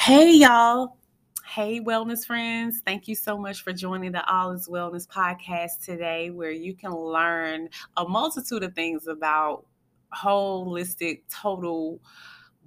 Hey, y'all. Hey, wellness friends. Thank you so much for joining the All is Wellness podcast today, where you can learn a multitude of things about holistic, total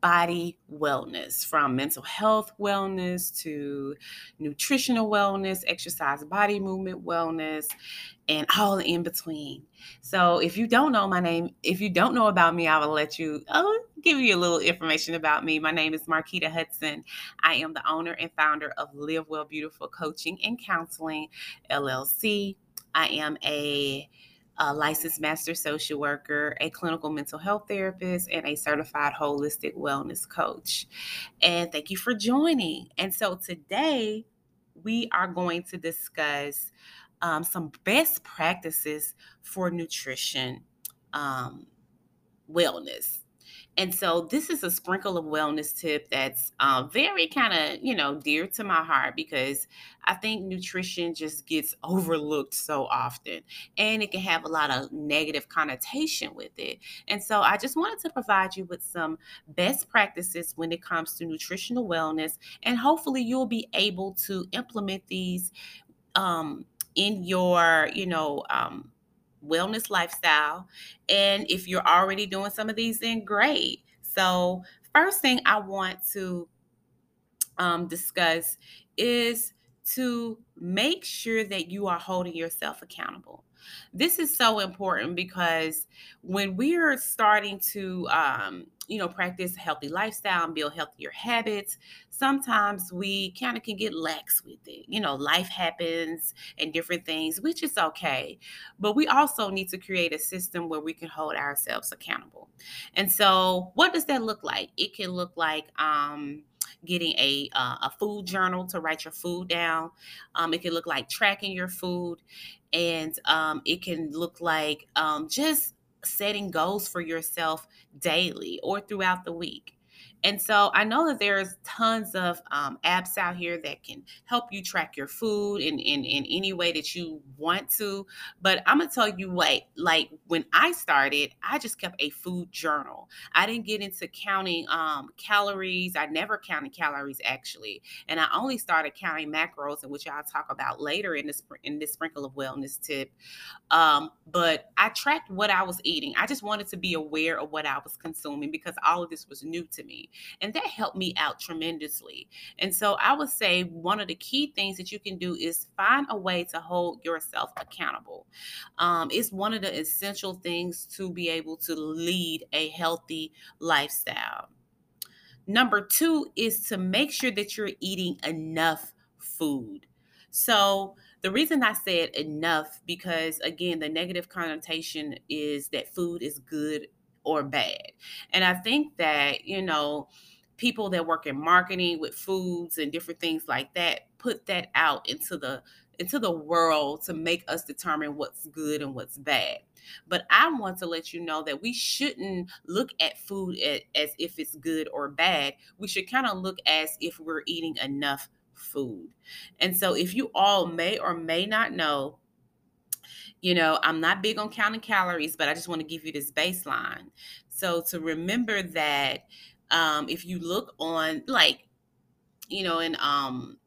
body wellness from mental health wellness to nutritional wellness, exercise, body movement wellness, and all in between. So, if you don't know my name, if you don't know about me, I will let you oh, give you a little information about me. My name is Marquita Hudson. I am the owner and founder of Live Well Beautiful Coaching and Counseling LLC. I am a a licensed master social worker, a clinical mental health therapist, and a certified holistic wellness coach. And thank you for joining. And so today we are going to discuss um, some best practices for nutrition um, wellness. And so this is a sprinkle of wellness tip that's uh, very kind of, you know, dear to my heart because I think nutrition just gets overlooked so often and it can have a lot of negative connotation with it. And so I just wanted to provide you with some best practices when it comes to nutritional wellness. And hopefully you'll be able to implement these um, in your, you know, um, wellness lifestyle. And if you're already doing some of these, then great. So, first thing I want to um, discuss is to make sure that you are holding yourself accountable. This is so important because when we're starting to, um, you know, practice a healthy lifestyle and build healthier habits, sometimes we kind of can get lax with it. You know, life happens and different things, which is okay. But we also need to create a system where we can hold ourselves accountable. And so, what does that look like? It can look like, um, getting a uh, a food journal to write your food down. Um, it can look like tracking your food, and um, it can look like um, just setting goals for yourself daily or throughout the week. And so I know that there's tons of um, apps out here that can help you track your food in, in, in any way that you want to. But I'm gonna tell you what, like when I started, I just kept a food journal. I didn't get into counting um, calories. I never counted calories actually, and I only started counting macros, which I'll talk about later in this in this sprinkle of wellness tip. Um, but I tracked what I was eating. I just wanted to be aware of what I was consuming because all of this was new to me. And that helped me out tremendously. And so I would say one of the key things that you can do is find a way to hold yourself accountable. Um, it's one of the essential things to be able to lead a healthy lifestyle. Number two is to make sure that you're eating enough food. So, the reason I said enough because again, the negative connotation is that food is good or bad. And I think that, you know, people that work in marketing with foods and different things like that put that out into the into the world to make us determine what's good and what's bad. But I want to let you know that we shouldn't look at food as, if it's good or bad. We should kind of look as if we're eating enough food. And so if you all may or may not know, you know, I'm not big on counting calories, but I just want to give you this baseline. So to remember that um, if you look on like, you know, in um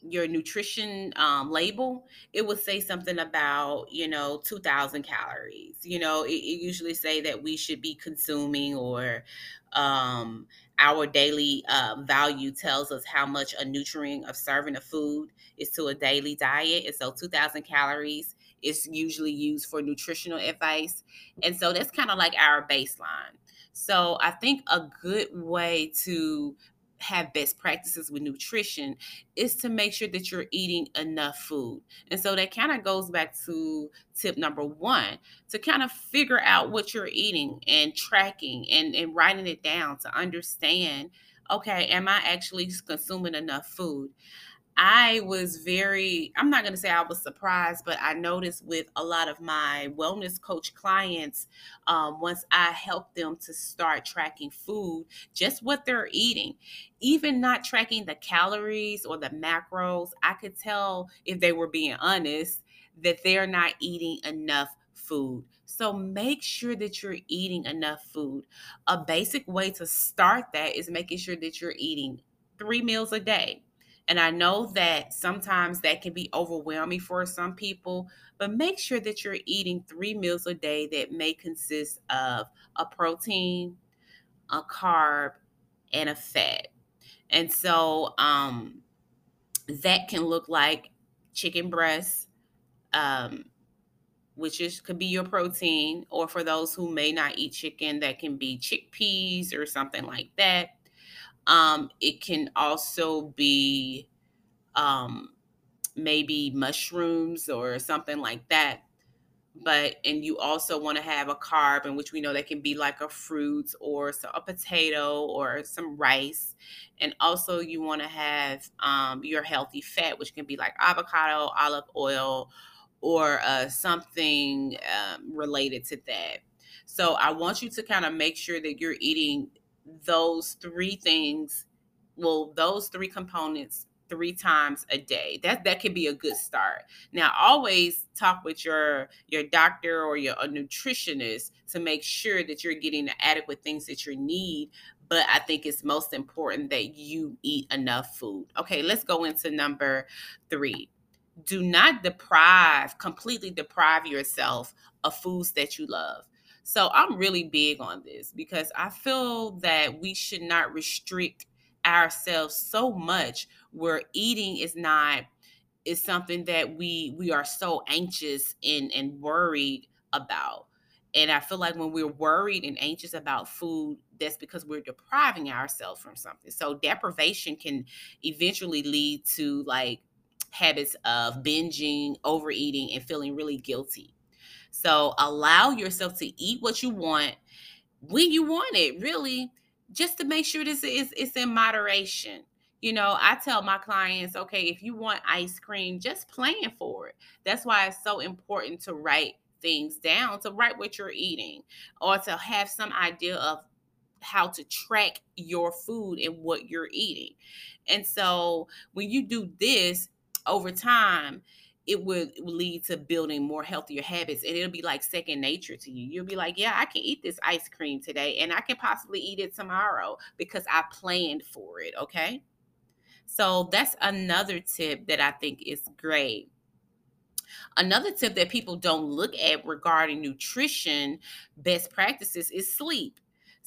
your nutrition um, label, it will say something about, you know, 2000 calories. You know, it, it usually say that we should be consuming or um, our daily uh, value tells us how much a nutrient of serving of food is to a daily diet. And so 2000 calories is usually used for nutritional advice. And so that's kind of like our baseline. So I think a good way to have best practices with nutrition is to make sure that you're eating enough food. And so that kind of goes back to tip number one to kind of figure out what you're eating and tracking and, and writing it down to understand okay, am I actually consuming enough food? I was very, I'm not going to say I was surprised, but I noticed with a lot of my wellness coach clients, um, once I helped them to start tracking food, just what they're eating, even not tracking the calories or the macros, I could tell if they were being honest that they're not eating enough food. So make sure that you're eating enough food. A basic way to start that is making sure that you're eating three meals a day. And I know that sometimes that can be overwhelming for some people, but make sure that you're eating three meals a day that may consist of a protein, a carb, and a fat. And so um, that can look like chicken breast, um, which is could be your protein, or for those who may not eat chicken, that can be chickpeas or something like that. Um, it can also be um, maybe mushrooms or something like that. But and you also want to have a carb in which we know that can be like a fruit or a potato or some rice. And also you want to have um, your healthy fat which can be like avocado olive oil or uh, something um, related to that. So i want you to kind of make sure that you're eating those three things well those three components three times a day. That that could be a good start. Now, always talk with your your doctor or your nutritionist to make sure that you're getting the adequate things that you need. But I think it's most important that you eat enough food. Okay, let's go into number three. Do not deprive, completely deprive yourself of foods that you love. So I'm really big on this because I feel that we should not restrict ourselves so much where eating is not is something that we we are so anxious and and worried about. And i feel like when we're worried and anxious about food that's because we're depriving ourselves from something. So deprivation can eventually lead to like habits of binging overeating and feeling really guilty so allow yourself to eat what you want when you want it really just to make sure this is it's in moderation. You know, I tell my clients, okay, if you want ice cream, just plan for it. That's why it's so important to write things down, to write what you're eating, or to have some idea of how to track your food and what you're eating. And so when you do this over time, it would lead to building more healthier habits and it'll be like second nature to you. You'll be like, yeah, I can eat this ice cream today and I can possibly eat it tomorrow because I planned for it. Okay. So that's another tip that I think is great. Another tip that people don't look at regarding nutrition best practices is sleep.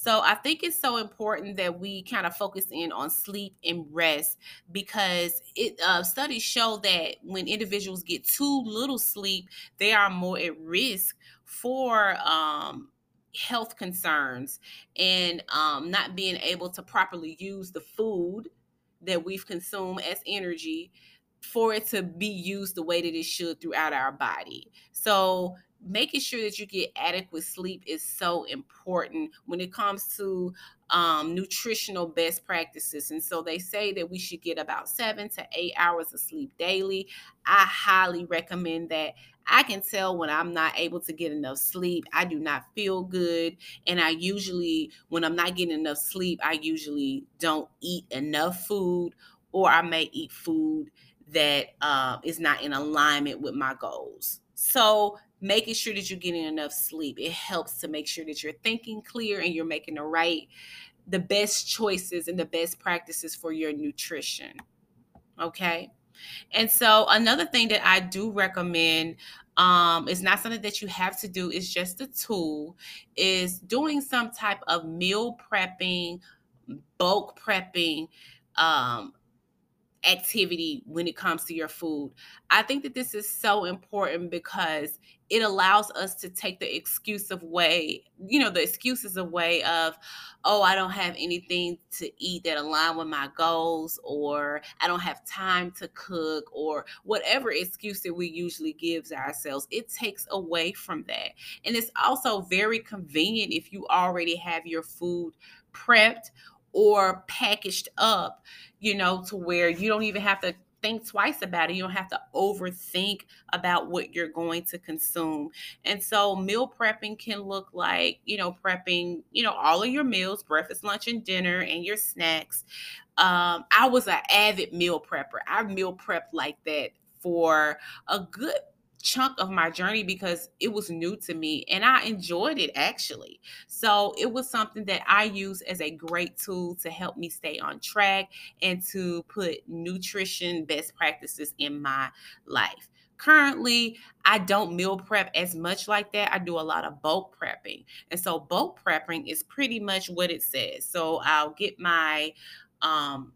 So I think it's so important that we kind of focus in on sleep and rest because it uh, studies show that when individuals get too little sleep, they are more at risk for um, health concerns and um, not being able to properly use the food that we've consumed as energy for it to be used the way that it should throughout our body. So making sure that you get adequate sleep is so important when it comes to um, nutritional best practices. And so they say that we should get about seven to eight hours of sleep daily. I highly recommend that. I can tell when I'm not able to get enough sleep. I do not feel good. And I usually, when I'm not getting enough sleep, I usually don't eat enough food or I may eat food that uh, is not in alignment with my goals. So making sure that you're getting enough sleep. It helps to make sure that you're thinking clear and you're making the right the best choices and the best practices for your nutrition okay? And so another thing that i do recommend um, is not something that you have to do it's just a tool is doing some type of meal prepping bulk prepping um, activity when it comes to your food. I think that this is so important because it allows us to take the excuse of way, you know, the excuses away of, oh, I don't have anything to eat that align with my goals, or I don't have time to cook, or whatever excuse that we usually gives ourselves. It takes away from that. And it's also very convenient if you already have your food prepped or packaged up, you know, to where you don't even have to think twice about it. You don't have to overthink about what you're going to consume. And so meal prepping can look like, you know, prepping, you know, all of your meals, breakfast, lunch, and dinner, and your snacks. Um, I was an avid meal prepper. I meal prepped like that for a good chunk of my journey because it was new to me and I enjoyed it actually. So it was something that I use as a great tool to help me stay on track and to put nutrition best practices in my life. Currently, I don't meal prep as much like that. I do a lot of bulk prepping. And so bulk prepping is pretty much what it says. So I'll get my um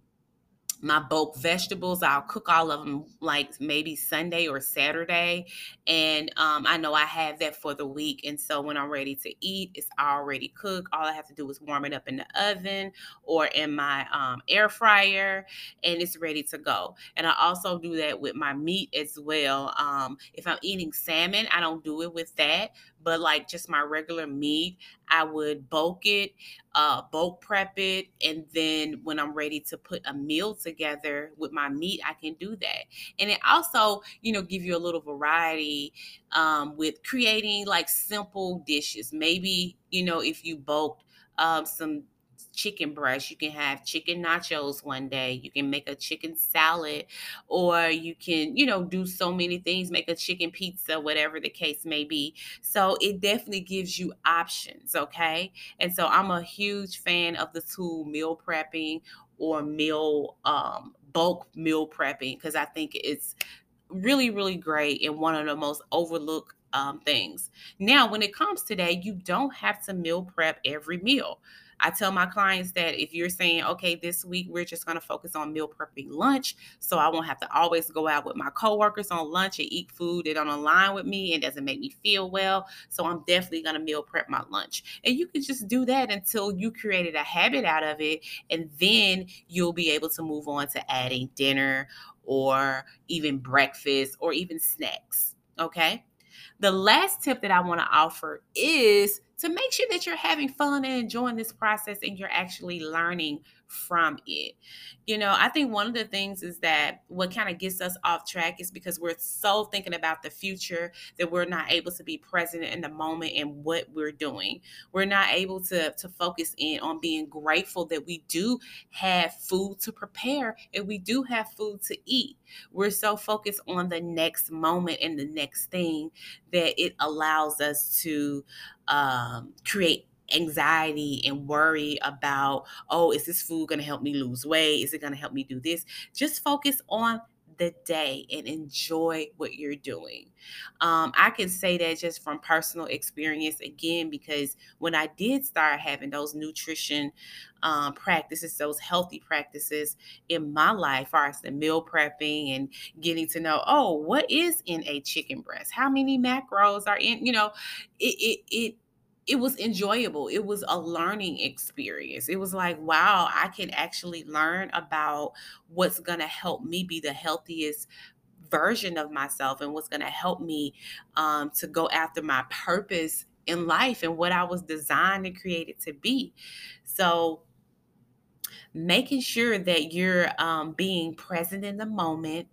my bulk vegetables. I'll cook all of them like maybe Sunday or Saturday. And um, I know I have that for the week. And so when I'm ready to eat, it's already cooked. All I have to do is warm it up in the oven or in my um, air fryer, and it's ready to go. And I also do that with my meat as well. Um, if I'm eating salmon, I don't do it with that but like just my regular meat, I would bulk it, uh, bulk prep it, and then when I'm ready to put a meal together with my meat, I can do that. And it also, you know, give you a little variety um, with creating like simple dishes. Maybe you know if you bulked um, some chicken breast. You can have chicken nachos one day. You can make a chicken salad, or you can, you know, do so many things, make a chicken pizza, whatever the case may be. So it definitely gives you options. Okay. And so I'm a huge fan of the tool meal prepping or meal um, bulk meal prepping because I think it's really, really great and one of the most overlooked um, things. Now, when it comes to that, you don't have to meal prep every meal. I tell my clients that if you're saying, okay, this week we're just going to focus on meal prepping lunch, so I won't have to always go out with my coworkers on lunch and eat food that don't align with me and doesn't make me feel well. So I'm definitely going to meal prep my lunch. And you can just do that until you created a habit out of it. And then you'll be able to move on to adding dinner or even breakfast or even snacks. Okay. The last tip that I want to offer is to make sure that you're having fun and enjoying this process and you're actually learning from it. You know, I think one of the things is that what kind of gets us off track is because we're so thinking about the future that we're not able to be present in the moment and what we're doing. We're not able to to focus in on being grateful that we do have food to prepare and we do have food to eat. We're so focused on the next moment and the next thing that it allows us to um, create anxiety and worry about, oh, is this food going to help me lose weight? Is it going to help me do this? Just focus on the day and enjoy what you're doing. Um, I can say that just from personal experience again, because when I did start having those nutrition um, practices, those healthy practices in my life, far as the meal prepping and getting to know, oh, what is in a chicken breast? How many macros are in? You know, it it it it was enjoyable. It was a learning experience. It was like, wow, I can actually learn about what's going to help me be the healthiest version of myself and what's going to help me um, to go after my purpose in life and what I was designed and created to be. So, making sure that you're um, being present in the moment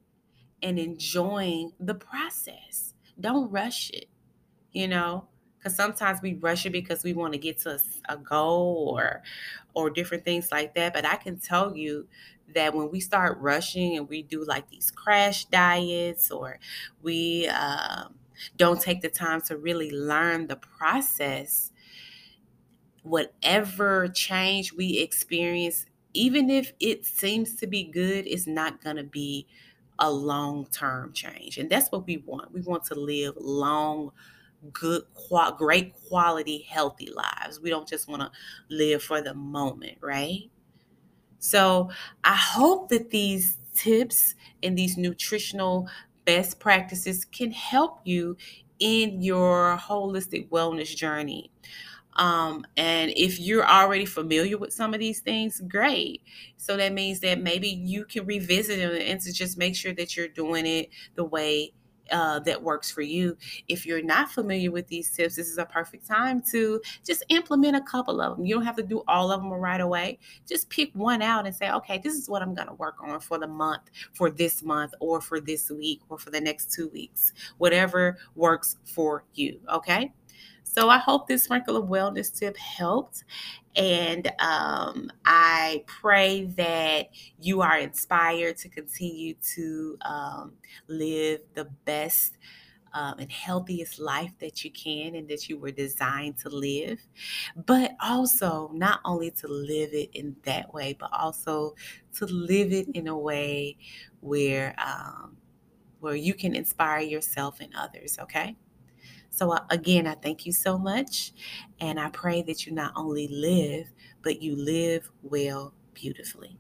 and enjoying the process. Don't rush it, you know because sometimes we rush it because we want to get to a goal or or different things like that but i can tell you that when we start rushing and we do like these crash diets or we um, don't take the time to really learn the process whatever change we experience even if it seems to be good it's not going to be a long term change and that's what we want. We want to live long good, great quality, healthy lives. We don't just want to live for the moment, right? So I hope that these tips and these nutritional best practices can help you in your holistic wellness journey. Um, and if you're already familiar with some of these things, great. So that means that maybe you can revisit them and to just make sure that you're doing it the way uh, that works for you. If you're not familiar with these tips, this is a perfect time to just implement a couple of them. You don't have to do all of them right away. Just pick one out and say, okay, this is what I'm going to work on for the month, for this month, or for this week, or for the next two weeks, whatever works for you. Okay. So I hope this sprinkle of wellness tip helped. And um, I pray that you are inspired to continue to um, live the best um, and healthiest life that you can and that you were designed to live. But also, not only to live it in that way, but also to live it in a way where um, where you can inspire yourself and others. Okay. So, again, I thank you so much. And I pray that you not only live, but you live well beautifully.